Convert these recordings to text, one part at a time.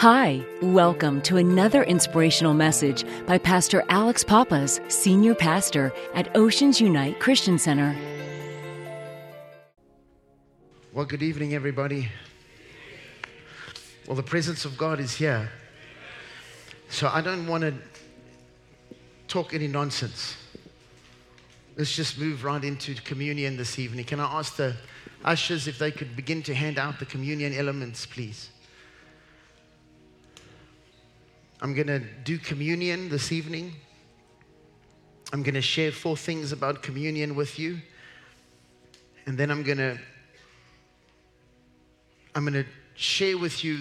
Hi, welcome to another inspirational message by Pastor Alex Pappas, Senior Pastor at Oceans Unite Christian Center. Well, good evening, everybody. Well, the presence of God is here. So I don't want to talk any nonsense. Let's just move right into communion this evening. Can I ask the ushers if they could begin to hand out the communion elements, please? I'm going to do communion this evening. I'm going to share four things about communion with you. And then I'm going to I'm going to share with you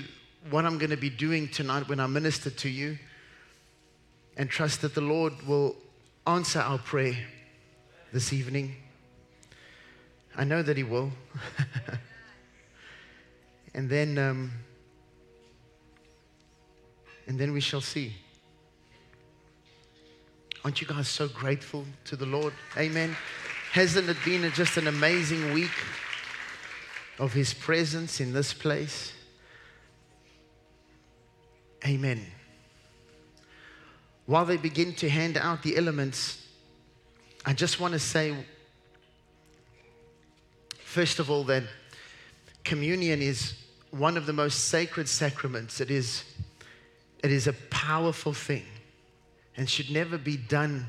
what I'm going to be doing tonight when I minister to you and trust that the Lord will answer our prayer this evening. I know that He will. and then um, and then we shall see. Aren't you guys so grateful to the Lord? Amen. Hasn't it been just an amazing week of His presence in this place? Amen. While they begin to hand out the elements, I just want to say, first of all, that communion is one of the most sacred sacraments. It is it is a powerful thing and should never be done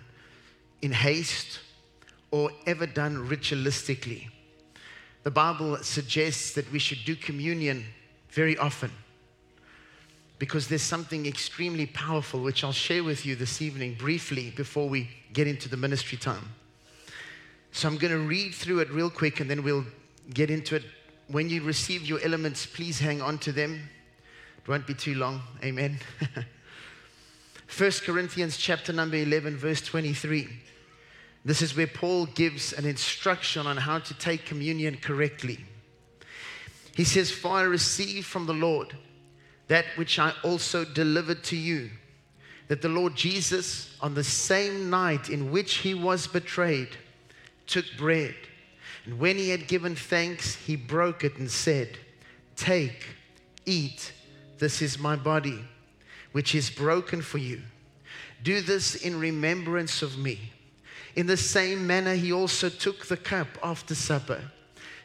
in haste or ever done ritualistically. The Bible suggests that we should do communion very often because there's something extremely powerful which I'll share with you this evening briefly before we get into the ministry time. So I'm going to read through it real quick and then we'll get into it. When you receive your elements, please hang on to them won't be too long. Amen. 1 Corinthians chapter number 11 verse 23. This is where Paul gives an instruction on how to take communion correctly. He says, For I received from the Lord that which I also delivered to you, that the Lord Jesus, on the same night in which he was betrayed, took bread. And when he had given thanks, he broke it and said, Take, eat. This is my body, which is broken for you. Do this in remembrance of me. In the same manner, he also took the cup after supper,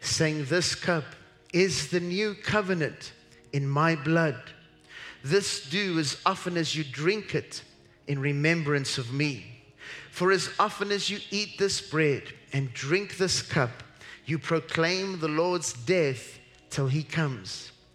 saying, This cup is the new covenant in my blood. This do as often as you drink it in remembrance of me. For as often as you eat this bread and drink this cup, you proclaim the Lord's death till he comes.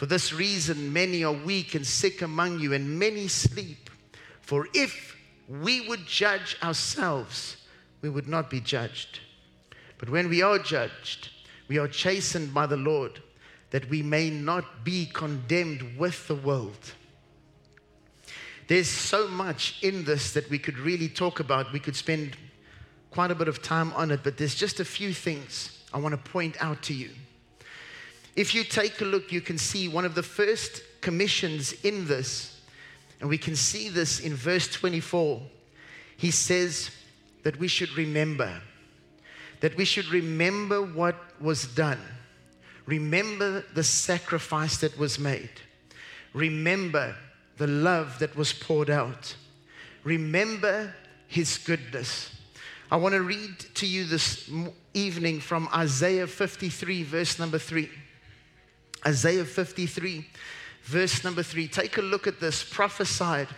For this reason, many are weak and sick among you, and many sleep. For if we would judge ourselves, we would not be judged. But when we are judged, we are chastened by the Lord, that we may not be condemned with the world. There's so much in this that we could really talk about. We could spend quite a bit of time on it, but there's just a few things I want to point out to you. If you take a look, you can see one of the first commissions in this, and we can see this in verse 24. He says that we should remember, that we should remember what was done, remember the sacrifice that was made, remember the love that was poured out, remember his goodness. I want to read to you this evening from Isaiah 53, verse number 3. Isaiah 53, verse number 3. Take a look at this, prophesied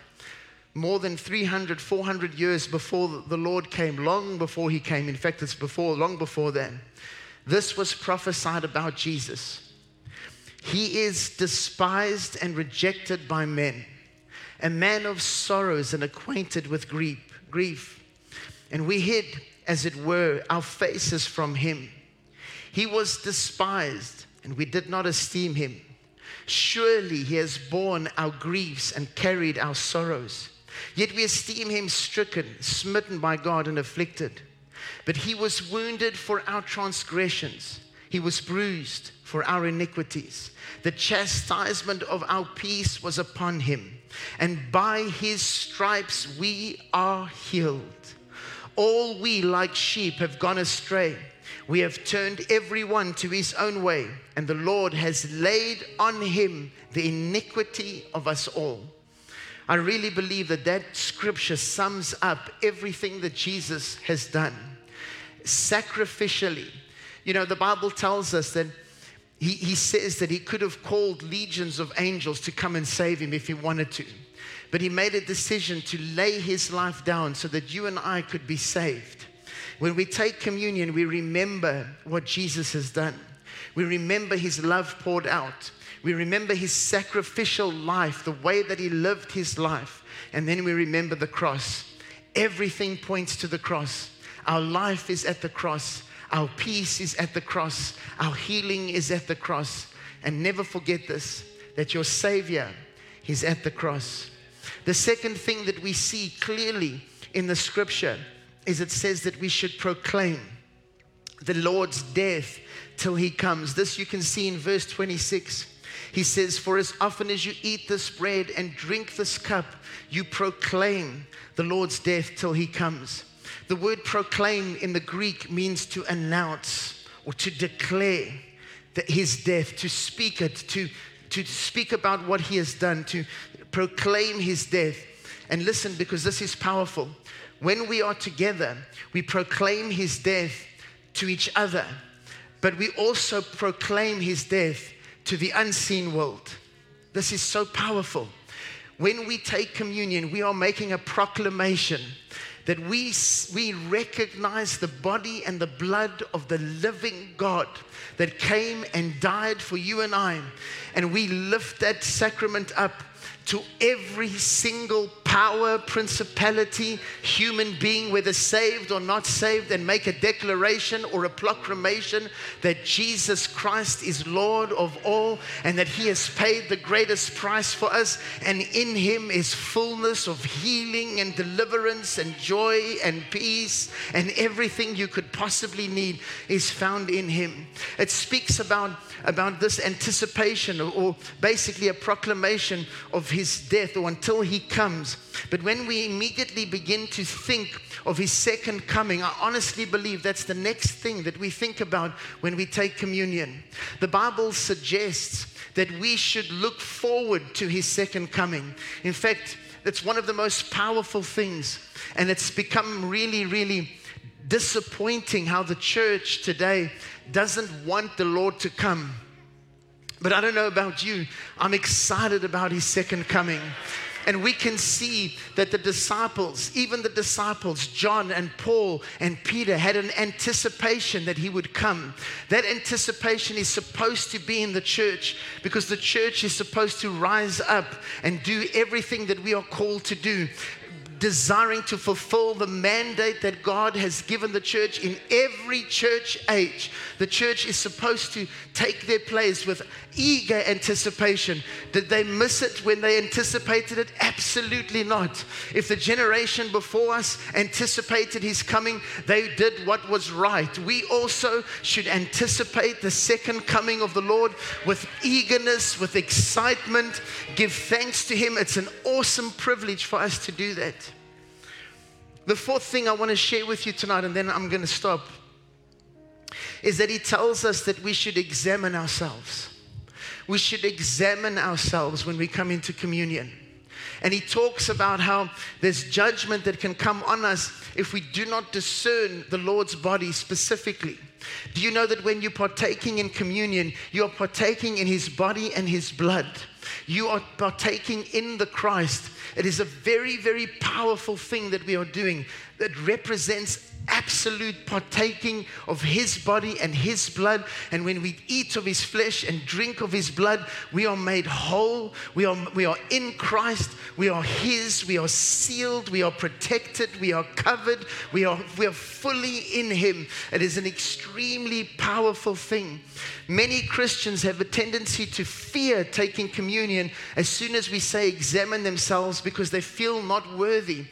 more than 300, 400 years before the Lord came, long before he came. In fact, it's before, long before then. This was prophesied about Jesus. He is despised and rejected by men, a man of sorrows and acquainted with grief. grief. And we hid, as it were, our faces from him. He was despised and we did not esteem him. Surely he has borne our griefs and carried our sorrows. Yet we esteem him stricken, smitten by God, and afflicted. But he was wounded for our transgressions, he was bruised for our iniquities. The chastisement of our peace was upon him, and by his stripes we are healed. All we, like sheep, have gone astray. We have turned everyone to his own way, and the Lord has laid on him the iniquity of us all. I really believe that that scripture sums up everything that Jesus has done sacrificially. You know, the Bible tells us that he, he says that he could have called legions of angels to come and save him if he wanted to. But he made a decision to lay his life down so that you and I could be saved. When we take communion, we remember what Jesus has done. We remember his love poured out. We remember his sacrificial life, the way that he lived his life. And then we remember the cross. Everything points to the cross. Our life is at the cross. Our peace is at the cross. Our healing is at the cross. And never forget this that your Savior is at the cross. The second thing that we see clearly in the scripture is it says that we should proclaim the Lord's death till he comes. This you can see in verse 26. He says, For as often as you eat this bread and drink this cup, you proclaim the Lord's death till he comes. The word proclaim in the Greek means to announce or to declare that his death, to speak it, to, to speak about what he has done, to proclaim his death. And listen, because this is powerful. When we are together, we proclaim his death to each other, but we also proclaim his death to the unseen world. This is so powerful. When we take communion, we are making a proclamation that we, we recognize the body and the blood of the living God that came and died for you and I. And we lift that sacrament up to every single power, principality, human being, whether saved or not saved, and make a declaration or a proclamation that Jesus Christ is Lord of all and that He has paid the greatest price for us, and in Him is fullness of healing and deliverance and joy and peace, and everything you could possibly need is found in Him. It speaks about, about this anticipation or, or basically a proclamation of His death or until He comes. But when we immediately begin to think of his second coming, I honestly believe that's the next thing that we think about when we take communion. The Bible suggests that we should look forward to his second coming. In fact, that's one of the most powerful things, and it's become really, really disappointing how the church today doesn't want the Lord to come. But I don't know about you, I'm excited about his second coming. And we can see that the disciples, even the disciples, John and Paul and Peter, had an anticipation that he would come. That anticipation is supposed to be in the church because the church is supposed to rise up and do everything that we are called to do desiring to fulfill the mandate that God has given the church in every church age. The church is supposed to take their place with eager anticipation. Did they miss it when they anticipated it? Absolutely not. If the generation before us anticipated his coming, they did what was right. We also should anticipate the second coming of the Lord with eagerness, with excitement. Give thanks to him. It's an awesome privilege for us to do that. The fourth thing I want to share with you tonight, and then I'm going to stop, is that he tells us that we should examine ourselves. We should examine ourselves when we come into communion. And he talks about how there's judgment that can come on us if we do not discern the Lord's body specifically. Do you know that when you're partaking in communion, you're partaking in his body and his blood? You are partaking in the Christ. It is a very, very powerful thing that we are doing that represents absolute partaking of his body and his blood. And when we eat of his flesh and drink of his blood, we are made whole. We are, we are in Christ. We are his. We are sealed. We are protected. We are covered. We are, we are fully in him. It is an extremely powerful thing. Many Christians have a tendency to fear taking communion as soon as we say examine themselves because they feel not worthy.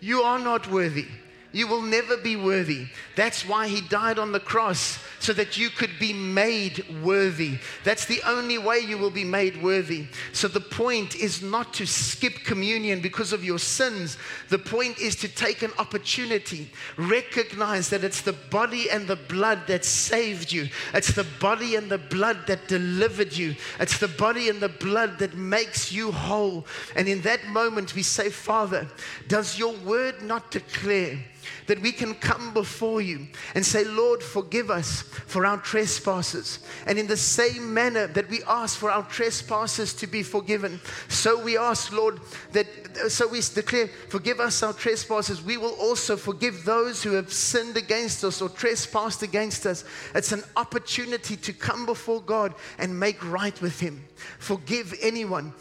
You are not worthy. You will never be worthy. That's why he died on the cross, so that you could be made worthy. That's the only way you will be made worthy. So the point is not to skip communion because of your sins. The point is to take an opportunity, recognize that it's the body and the blood that saved you, it's the body and the blood that delivered you, it's the body and the blood that makes you whole. And in that moment, we say, Father, does your word not declare? that we can come before you and say, Lord, forgive us for our trespasses. And in the same manner that we ask for our trespasses to be forgiven, so we ask, Lord, that so we declare, forgive us our trespasses. We will also forgive those who have sinned against us or trespassed against us. It's an opportunity to come before God and make right with Him. Forgive anyone.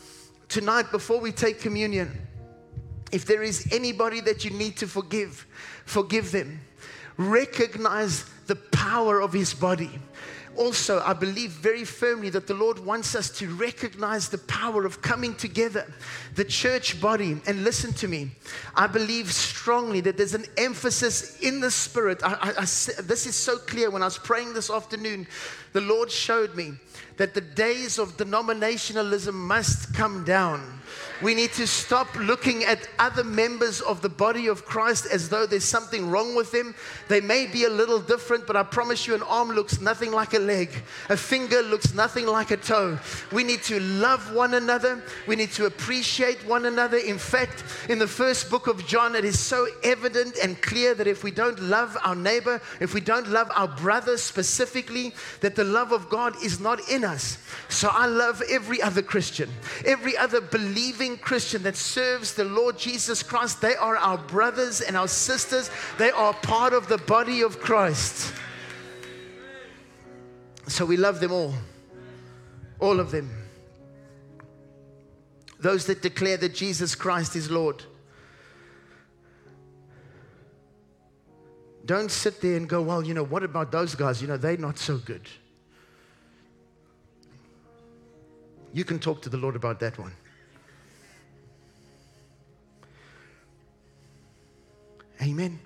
Tonight, before we take communion, if there is anybody that you need to forgive, forgive them. Recognize the power of his body. Also, I believe very firmly that the Lord wants us to recognize the power of coming together, the church body. And listen to me, I believe strongly that there's an emphasis in the spirit. I, I, I, this is so clear. When I was praying this afternoon, the Lord showed me that the days of denominationalism must come down we need to stop looking at other members of the body of Christ as though there's something wrong with them. They may be a little different, but I promise you, an arm looks nothing like a leg, a finger looks nothing like a toe. We need to love one another, we need to appreciate one another. In fact, in the first book of John, it is so evident and clear that if we don't love our neighbor, if we don't love our brother specifically, that the love of God is not in us. So I love every other Christian, every other believing Christian that serves the Lord Jesus Christ, they are our brothers and our sisters. They are part of the body of Christ. So we love them all, all of them. Those that declare that Jesus Christ is Lord. Don't sit there and go, well, you know, what about those guys? You know, they're not so good. You can talk to the Lord about that one. Amen.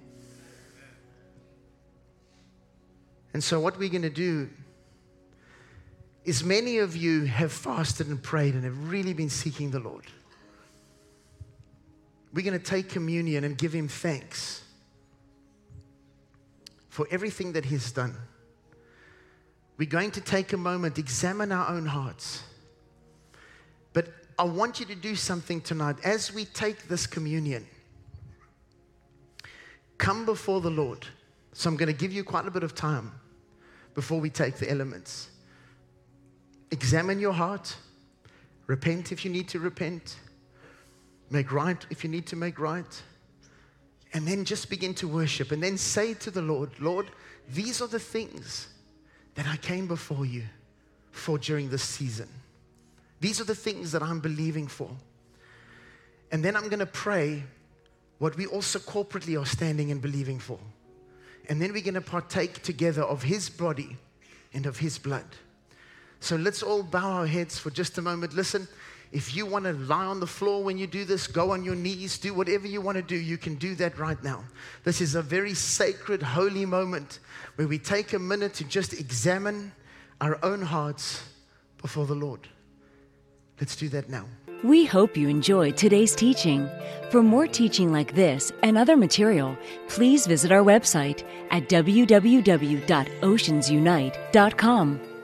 And so, what we're going to do is many of you have fasted and prayed and have really been seeking the Lord. We're going to take communion and give Him thanks for everything that He's done. We're going to take a moment, examine our own hearts. But I want you to do something tonight as we take this communion come before the Lord. So I'm going to give you quite a bit of time before we take the elements. Examine your heart, repent if you need to repent, make right if you need to make right, and then just begin to worship. And then say to the Lord, Lord, these are the things that I came before you for during this season. These are the things that I'm believing for. And then I'm going to pray what we also corporately are standing and believing for. And then we're going to partake together of His body and of His blood. So let's all bow our heads for just a moment. Listen, if you want to lie on the floor when you do this, go on your knees, do whatever you want to do, you can do that right now. This is a very sacred, holy moment where we take a minute to just examine our own hearts before the Lord. Let's do that now. We hope you enjoyed today's teaching. For more teaching like this and other material, please visit our website at www.oceansunite.com.